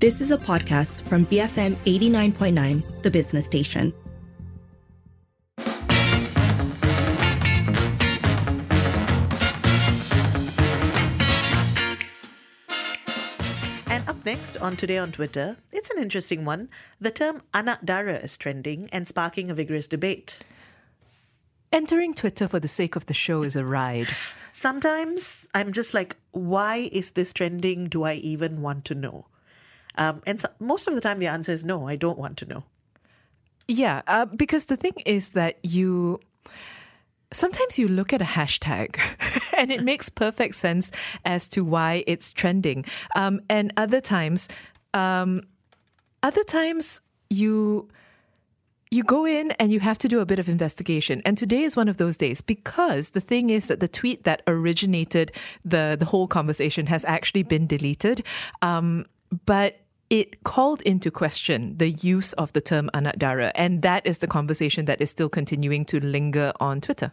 This is a podcast from BFM 89.9, the business station. And up next on Today on Twitter, it's an interesting one. The term anak dara is trending and sparking a vigorous debate. Entering Twitter for the sake of the show is a ride. Sometimes I'm just like, why is this trending? Do I even want to know? Um, and so, most of the time, the answer is no, I don't want to know. Yeah, uh, because the thing is that you sometimes you look at a hashtag and it makes perfect sense as to why it's trending. Um, and other times, um, other times you you go in and you have to do a bit of investigation. And today is one of those days because the thing is that the tweet that originated the the whole conversation has actually been deleted. Um, but it called into question the use of the term anak dara, and that is the conversation that is still continuing to linger on Twitter.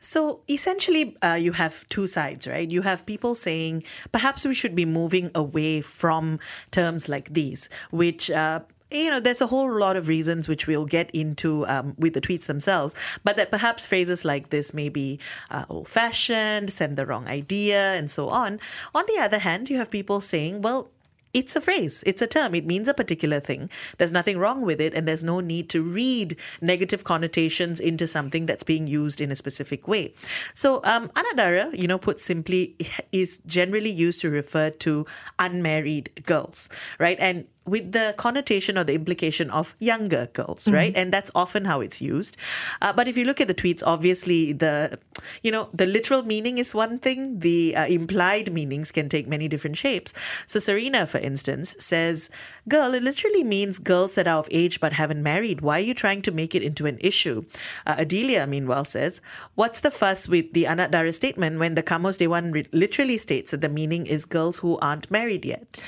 So essentially, uh, you have two sides, right? You have people saying perhaps we should be moving away from terms like these, which uh, you know, there's a whole lot of reasons which we'll get into um, with the tweets themselves, but that perhaps phrases like this may be uh, old fashioned, send the wrong idea, and so on. On the other hand, you have people saying, well, it's a phrase, it's a term, it means a particular thing. There's nothing wrong with it, and there's no need to read negative connotations into something that's being used in a specific way. So, um, anak dara, you know, put simply, is generally used to refer to unmarried girls, right? And with the connotation or the implication of younger girls, mm-hmm. right? And that's often how it's used. Uh, but if you look at the tweets, obviously the, you know, the literal meaning is one thing. The uh, implied meanings can take many different shapes. So Serena, for instance, says, "Girl, it literally means girls that are of age but haven't married. Why are you trying to make it into an issue?" Uh, Adelia, meanwhile, says, "What's the fuss with the Anak Dara statement when the Kamus Dewan re- literally states that the meaning is girls who aren't married yet?"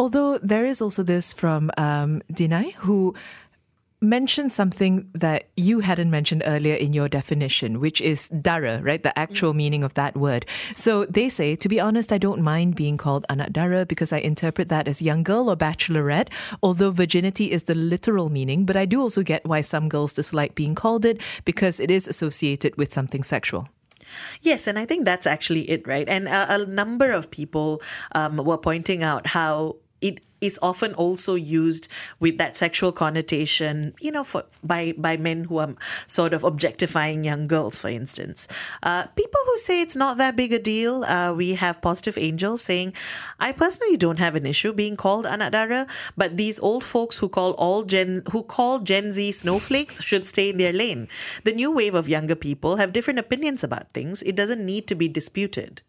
Although there is also this from um, Dinai, who mentioned something that you hadn't mentioned earlier in your definition, which is dara, right? The actual mm. meaning of that word. So they say, to be honest, I don't mind being called anak dara because I interpret that as young girl or bachelorette, although virginity is the literal meaning. But I do also get why some girls dislike being called it because it is associated with something sexual. Yes, and I think that's actually it, right? And a, a number of people um, were pointing out how it is often also used with that sexual connotation, you know, for by by men who are sort of objectifying young girls, for instance. Uh, people who say it's not that big a deal. Uh, we have positive angels saying, "I personally don't have an issue being called anak dara, but these old folks who call all Gen who call Gen Z snowflakes should stay in their lane. The new wave of younger people have different opinions about things. It doesn't need to be disputed."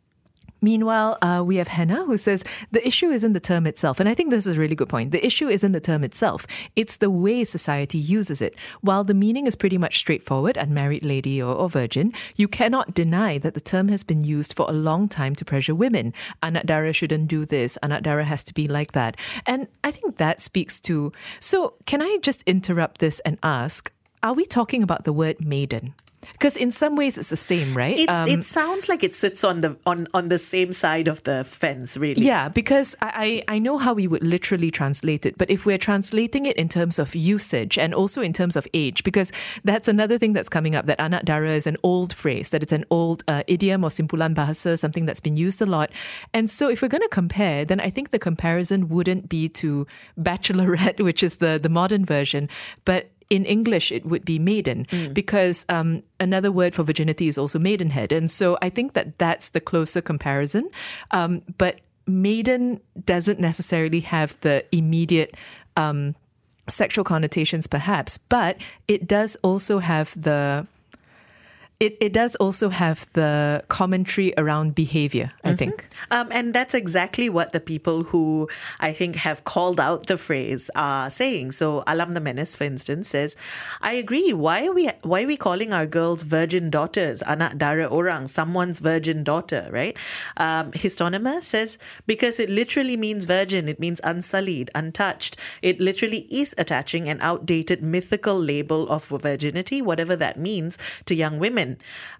Meanwhile, uh, we have Hannah who says the issue isn't the term itself. And I think this is a really good point. The issue isn't the term itself, it's the way society uses it. While the meaning is pretty much straightforward, unmarried lady or, or virgin, you cannot deny that the term has been used for a long time to pressure women. Anak dara shouldn't do this, anak dara has to be like that. And I think that speaks to. So, can I just interrupt this and ask, are we talking about the word maiden? Because in some ways it's the same, right? It, um, it sounds like it sits on the on, on the same side of the fence, really. Yeah, because I, I know how we would literally translate it, but if we're translating it in terms of usage and also in terms of age, because that's another thing that's coming up that anak dara is an old phrase, that it's an old uh, idiom or simpulan bahasa, something that's been used a lot. And so if we're going to compare, then I think the comparison wouldn't be to bachelorette, which is the, the modern version, but in English, it would be maiden mm. because um, another word for virginity is also maidenhead. And so I think that that's the closer comparison. Um, but maiden doesn't necessarily have the immediate um, sexual connotations, perhaps, but it does also have the it, it does also have the commentary around behavior, I mm-hmm. think. Um, and that's exactly what the people who I think have called out the phrase are saying. So Alam the Menace, for instance, says, I agree. Why are we why are we calling our girls virgin daughters? Anak dara orang, someone's virgin daughter, right? Um, Histonema says, because it literally means virgin, it means unsullied, untouched. It literally is attaching an outdated mythical label of virginity, whatever that means, to young women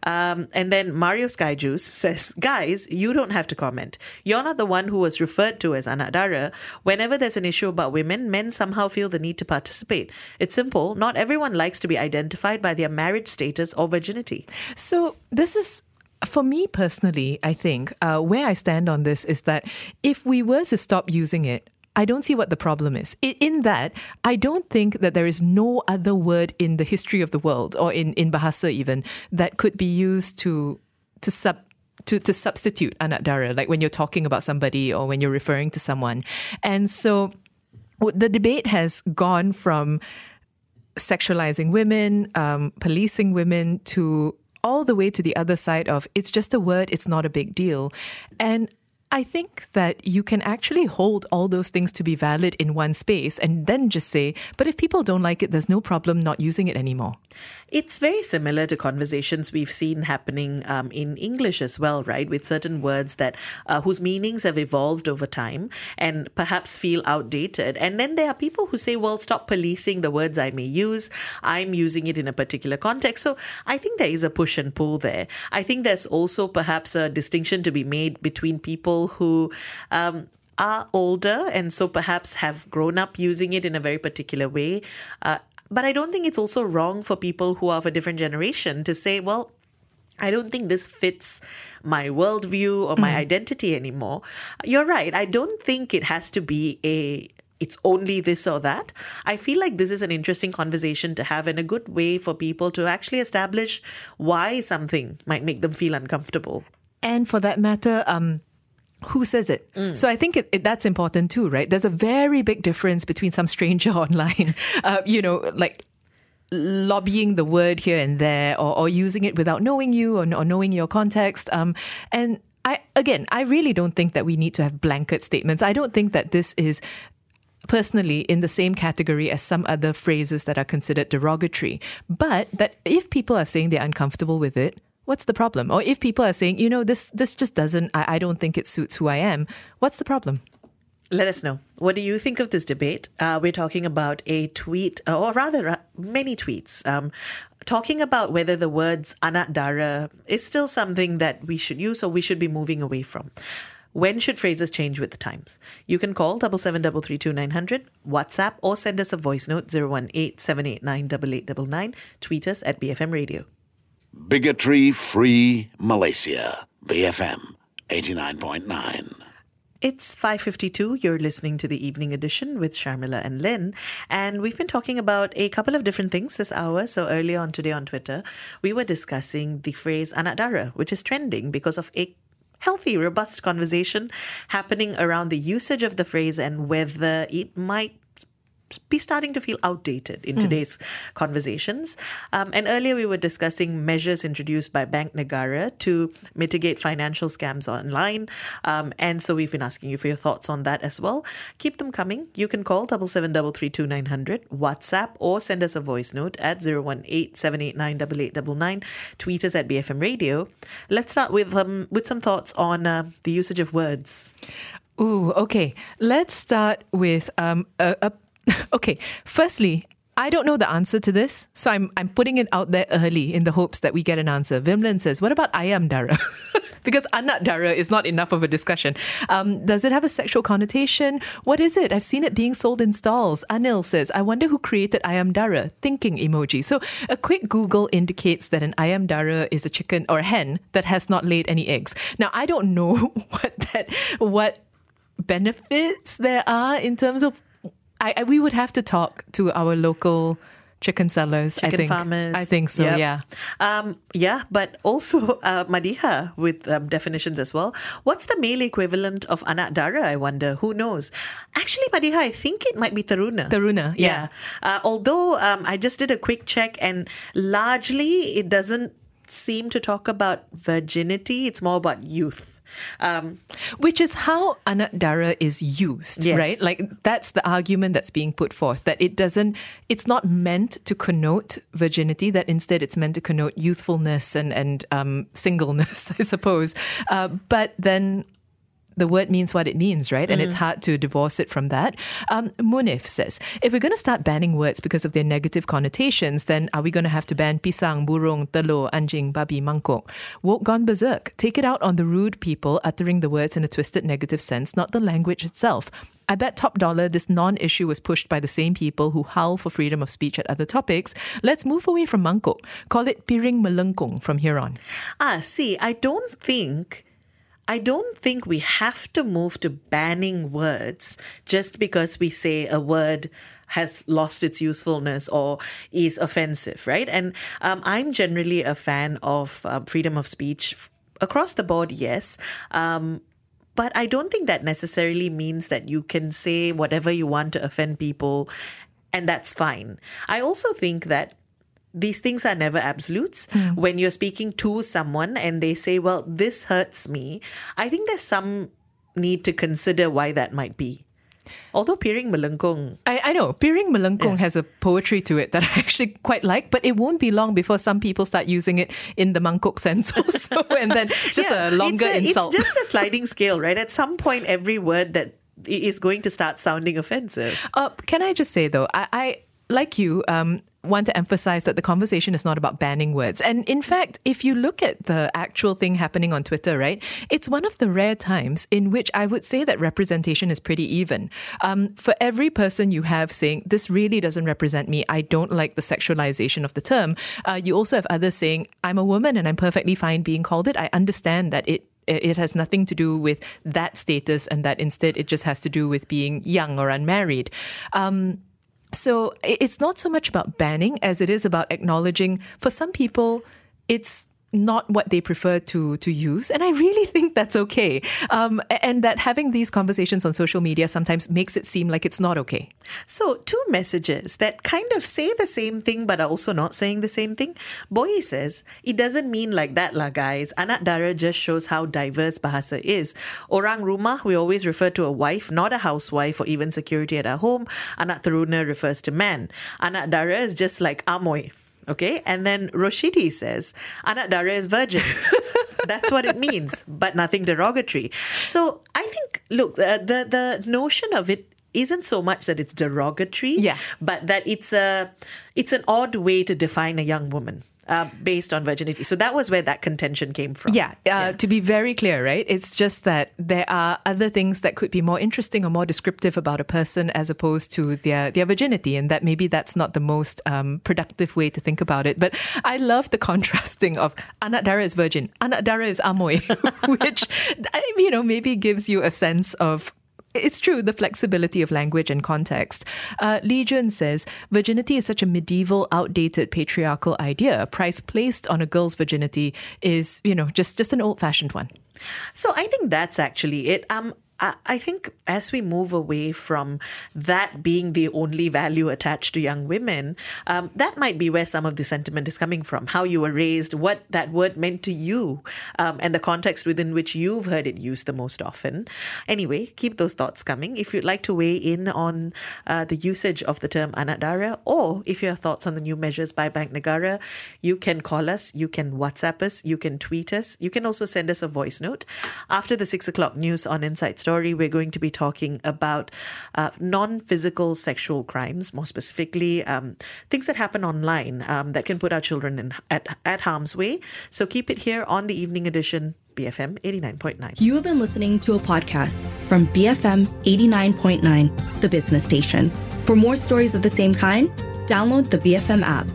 Um, and then Mario Skyjuice says, guys, you don't have to comment. You're not the one who was referred to as anak dara. Whenever there's an issue about women, men somehow feel the need to participate. It's simple. Not everyone likes to be identified by their marriage status or virginity. So this is for me personally, I think uh, where I stand on this is that if we were to stop using it, I don't see what the problem is. In that, I don't think that there is no other word in the history of the world or in, in Bahasa even that could be used to to sub to, to substitute anak dara, like when you're talking about somebody or when you're referring to someone. And so the debate has gone from sexualizing women, um, policing women, to all the way to the other side of it's just a word, it's not a big deal. And I think that you can actually hold all those things to be valid in one space and then just say, but if people don't like it, there's no problem not using it anymore. It's very similar to conversations we've seen happening um, in English as well, right? With certain words that uh, whose meanings have evolved over time and perhaps feel outdated. And then there are people who say, well, stop policing the words I may use. I'm using it in a particular context. So I think there is a push and pull there. I think there's also perhaps a distinction to be made between people who um, are older and so perhaps have grown up using it in a very particular way. Uh, but I don't think it's also wrong for people who are of a different generation to say, well, I don't think this fits my worldview or my mm. identity anymore. You're right. I don't think it has to be a it's only this or that. I feel like this is an interesting conversation to have and a good way for people to actually establish why something might make them feel uncomfortable. And for that matter, um, who says it. Mm. So I think it, it, that's important too, right? There's a very big difference between some stranger online, uh, you know, like lobbying the word here and there or, or using it without knowing you or, or knowing your context. Um, and I, again, I really don't think that we need to have blanket statements. I don't think that this is personally in the same category as some other phrases that are considered derogatory. But that if people are saying they're uncomfortable with it, what's the problem? Or if people are saying, you know, this this just doesn't, I, I don't think it suits who I am, what's the problem? Let us know. What do you think of this debate? Uh, we're talking about a tweet, uh, or rather, many tweets, um, talking about whether the words anak dara is still something that we should use or we should be moving away from. When should phrases change with the times? You can call double seven double three two nine hundred, WhatsApp, or send us a voice note 018 789 Tweet us at BFM Radio. Bigotry Free Malaysia. BFM 89.9. It's 5:52. You're listening to the evening edition with Sharmila and Lynn, and we've been talking about a couple of different things this hour. So earlier on today on Twitter, we were discussing the phrase anak dara, which is trending because of a healthy, robust conversation happening around the usage of the phrase and whether it might be starting to feel outdated in mm. today's conversations. Um, and earlier we were discussing measures introduced by Bank Negara to mitigate financial scams online. Um, and so we've been asking you for your thoughts on that as well. Keep them coming. You can call double seven double three two nine hundred, WhatsApp, or send us a voice note at 018 789 Tweet us at BFM Radio. Let's start with um, with some thoughts on uh, the usage of words. Ooh, okay. Let's start with um, a, a okay, firstly, I don't know the answer to this, so I'm I'm putting it out there early in the hopes that we get an answer. Vimlan says, "What about ayam dara?" because anak dara is not enough of a discussion. Um, does it have a sexual connotation? What is it? I've seen it being sold in stalls. Anil says, "I wonder who created ayam dara." Thinking emoji. So a quick Google indicates that an ayam dara is a chicken or a hen that has not laid any eggs. Now I don't know what that what benefits there are in terms of I, I, we would have to talk to our local chicken sellers. Chicken I think. farmers. I think so. Yep. Yeah. Um, yeah, but also uh, Madiha with um, definitions as well. What's the male equivalent of anak dara? I wonder. Who knows? Actually, Madiha, I think it might be taruna. Taruna. Yeah. yeah. Uh, although um, I just did a quick check, and largely it doesn't seem to talk about virginity. It's more about youth. Um, Which is how anak dara is used, yes. right? Like that's the argument that's being put forth that it doesn't, it's not meant to connote virginity, that instead it's meant to connote youthfulness and, and um, singleness, I suppose. Uh, but then the word means what it means, right? And it's hard to divorce it from that. Um, Munif says, if we're going to start banning words because of their negative connotations, then are we going to have to ban pisang, burung, telur, anjing, babi, mangkok? Woke gone berserk. Take it out on the rude people uttering the words in a twisted negative sense, not the language itself. I bet top dollar this non issue was pushed by the same people who howl for freedom of speech at other topics. Let's move away from mangkok. Call it piring melengkung from here on. Ah, see, I don't think. I don't think we have to move to banning words just because we say a word has lost its usefulness or is offensive, right? And um, I'm generally a fan of uh, freedom of speech across the board, yes. Um, but I don't think that necessarily means that you can say whatever you want to offend people and that's fine. I also think that these things are never absolutes. When you're speaking to someone and they say, well, this hurts me, I think there's some need to consider why that might be. Although piring melengkung, I, I know. Piring Melengkung has a poetry to it that I actually quite like, but it won't be long before some people start using it in the mangkok sense also. and then it's just Yeah, a longer it's a- insult. It's just a sliding scale, right? At some point, every word that is going to start sounding offensive. Uh, can I just say though, I, I like you, um, want to emphasize that the conversation is not about banning words. And in fact, if you look at the actual thing happening on Twitter, right, it's one of the rare times in which I would say that representation is pretty even. Um, for every person you have saying, this really doesn't represent me, I don't like the sexualization of the term, uh, you also have others saying, I'm a woman and I'm perfectly fine being called it. I understand that it it has nothing to do with that status and that instead it just has to do with being young or unmarried. Um, so it's not so much about banning as it is about acknowledging for some people it's not what they prefer to to use and i really think that's okay um, and that having these conversations on social media sometimes makes it seem like it's not okay So, two messages that kind of say the same thing but are also not saying the same thing. Boy says, it doesn't mean like that, lah, guys. Anak dara just shows how diverse bahasa is. Orang rumah, we always refer to a wife, not a housewife or even security at our home. Anak teruna refers to man. Anak dara is just like amoy. Okay, and then Roshidi says, Anak dara is virgin. That's what it means, but nothing derogatory. So I think, look, the, the, the notion of it isn't so much that it's derogatory, Yeah. but that it's a it's an odd way to define a young woman uh, based on virginity. So that was where that contention came from. yeah, uh, to be very clear right it's just that there are other things that could be more interesting or more descriptive about a person as opposed to their their virginity and that maybe that's not the most um, productive way to think about it but i love the contrasting of anak dara is virgin anak dara is amoy which I- you know maybe gives you a sense of it's true, the flexibility of language and context. Uh, Li Jun says virginity is such a medieval, outdated patriarchal idea. Price placed on a girl's virginity is, you know, just, just an old fashioned one. So I think that's actually it. Um, I, think as we move away from that being the only value attached to young women, um, that might be where some of the sentiment is coming from. How you were raised, what that word meant to you, um, and the context within which you've heard it used the most often. Anyway, keep those thoughts coming. If you'd like to weigh in on uh, the usage of the term anak dara, or if you have thoughts on the new measures by Bank Negara, you can call us, you can WhatsApp us, you can tweet us, you can also send us a voice note. After the six o'clock news on Inside Story, we're going to be talking about uh, non physical sexual crimes, more specifically, um, things that happen online um, that can put our children in, at, at harm's way. So keep it here on the evening edition, BFM 89.9. You have been listening to a podcast from BFM 89.9, the business station. For more stories of the same kind, download the BFM app.